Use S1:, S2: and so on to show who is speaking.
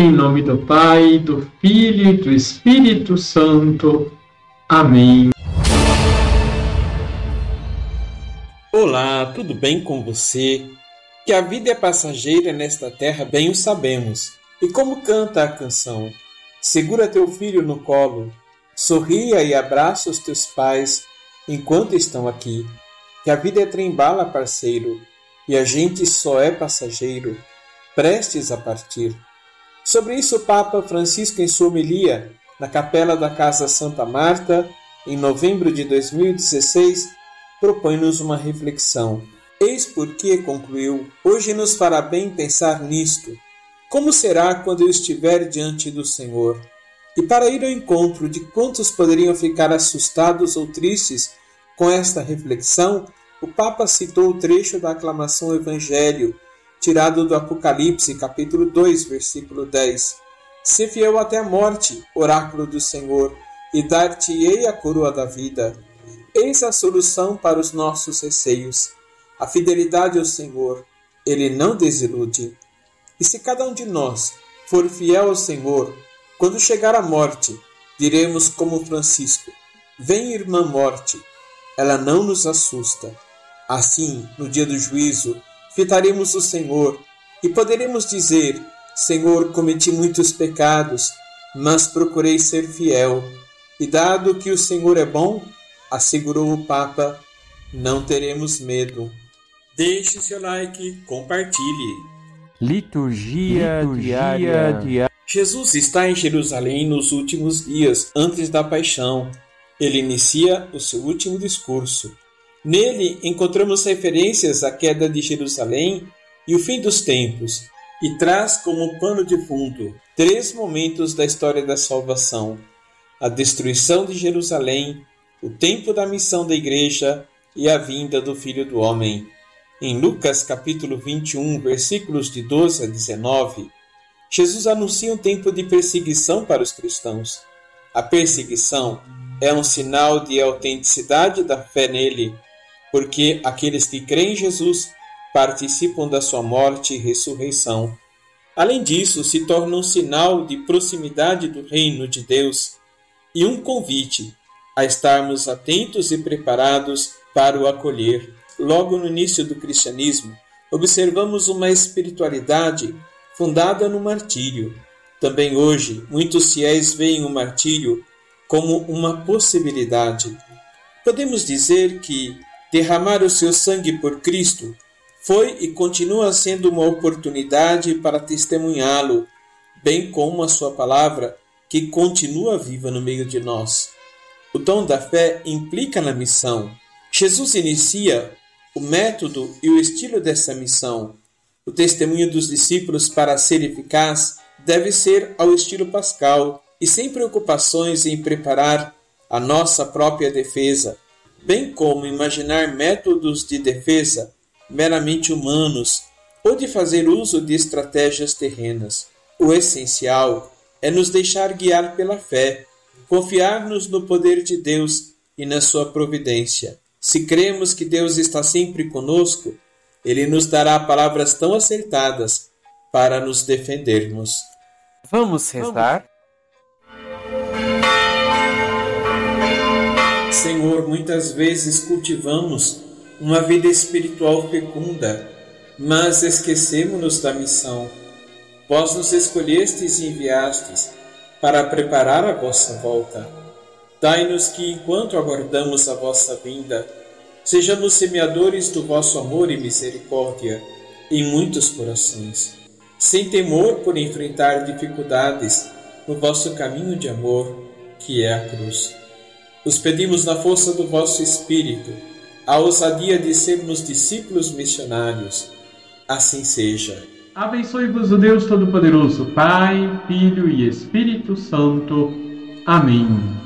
S1: Em nome do Pai, do Filho e do Espírito Santo. Amém.
S2: Olá, tudo bem com você? Que a vida é passageira nesta terra, bem o sabemos. E como canta a canção? Segura teu filho no colo, sorria e abraça os teus pais enquanto estão aqui. Que a vida é trembala, parceiro, e a gente só é passageiro, prestes a partir. Sobre isso, o Papa Francisco, em sua homilia, na capela da Casa Santa Marta, em novembro de 2016, propõe-nos uma reflexão. Eis porque, concluiu, hoje nos fará bem pensar nisto. Como será quando eu estiver diante do Senhor? E para ir ao encontro de quantos poderiam ficar assustados ou tristes com esta reflexão, o Papa citou o trecho da aclamação Evangelho tirado do Apocalipse, capítulo 2, versículo 10. Se fiel até a morte, oráculo do Senhor, e dar-te-ei a coroa da vida. Eis a solução para os nossos receios. A fidelidade ao Senhor, ele não desilude. E se cada um de nós for fiel ao Senhor, quando chegar a morte, diremos como Francisco: Vem, irmã morte, ela não nos assusta. Assim, no dia do juízo, fitaremos o Senhor e poderemos dizer: Senhor, cometi muitos pecados, mas procurei ser fiel. E dado que o Senhor é bom, assegurou o Papa, não teremos medo. Deixe seu like, compartilhe.
S3: Liturgia, Liturgia diária.
S2: Jesus está em Jerusalém nos últimos dias, antes da paixão. Ele inicia o seu último discurso. Nele encontramos referências à queda de Jerusalém e o fim dos tempos, e traz como pano de fundo três momentos da história da salvação: a destruição de Jerusalém, o tempo da missão da igreja e a vinda do Filho do Homem. Em Lucas capítulo 21, versículos de 12 a 19, Jesus anuncia um tempo de perseguição para os cristãos. A perseguição é um sinal de autenticidade da fé nele porque aqueles que creem em Jesus participam da sua morte e ressurreição. Além disso, se torna um sinal de proximidade do reino de Deus e um convite a estarmos atentos e preparados para o acolher. Logo no início do cristianismo, observamos uma espiritualidade fundada no martírio. Também hoje, muitos fiéis veem o martírio como uma possibilidade. Podemos dizer que derramar o seu sangue por Cristo foi e continua sendo uma oportunidade para testemunhá-lo, bem como a sua palavra, que continua viva no meio de nós. O dom da fé implica na missão. Jesus inicia o método e o estilo dessa missão. O testemunho dos discípulos, para ser eficaz, deve ser ao estilo pascal e sem preocupações em preparar a nossa própria defesa bem como imaginar métodos de defesa meramente humanos ou de fazer uso de estratégias terrenas. O essencial é nos deixar guiar pela fé, confiar-nos no poder de Deus e na sua providência. Se cremos que Deus está sempre conosco, ele nos dará palavras tão acertadas para nos defendermos.
S3: Vamos rezar?
S2: Senhor, muitas vezes cultivamos uma vida espiritual fecunda, mas esquecemos-nos da missão. Vós nos escolhestes e enviastes para preparar a vossa volta. Dai-nos que, enquanto aguardamos a vossa vinda, sejamos semeadores do vosso amor e misericórdia em muitos corações, sem temor por enfrentar dificuldades no vosso caminho de amor, que é a cruz. Os pedimos na força do vosso Espírito, a ousadia de sermos discípulos missionários. Assim seja.
S1: Abençoe-vos o Deus Todo-Poderoso, Pai, Filho e Espírito Santo. Amém.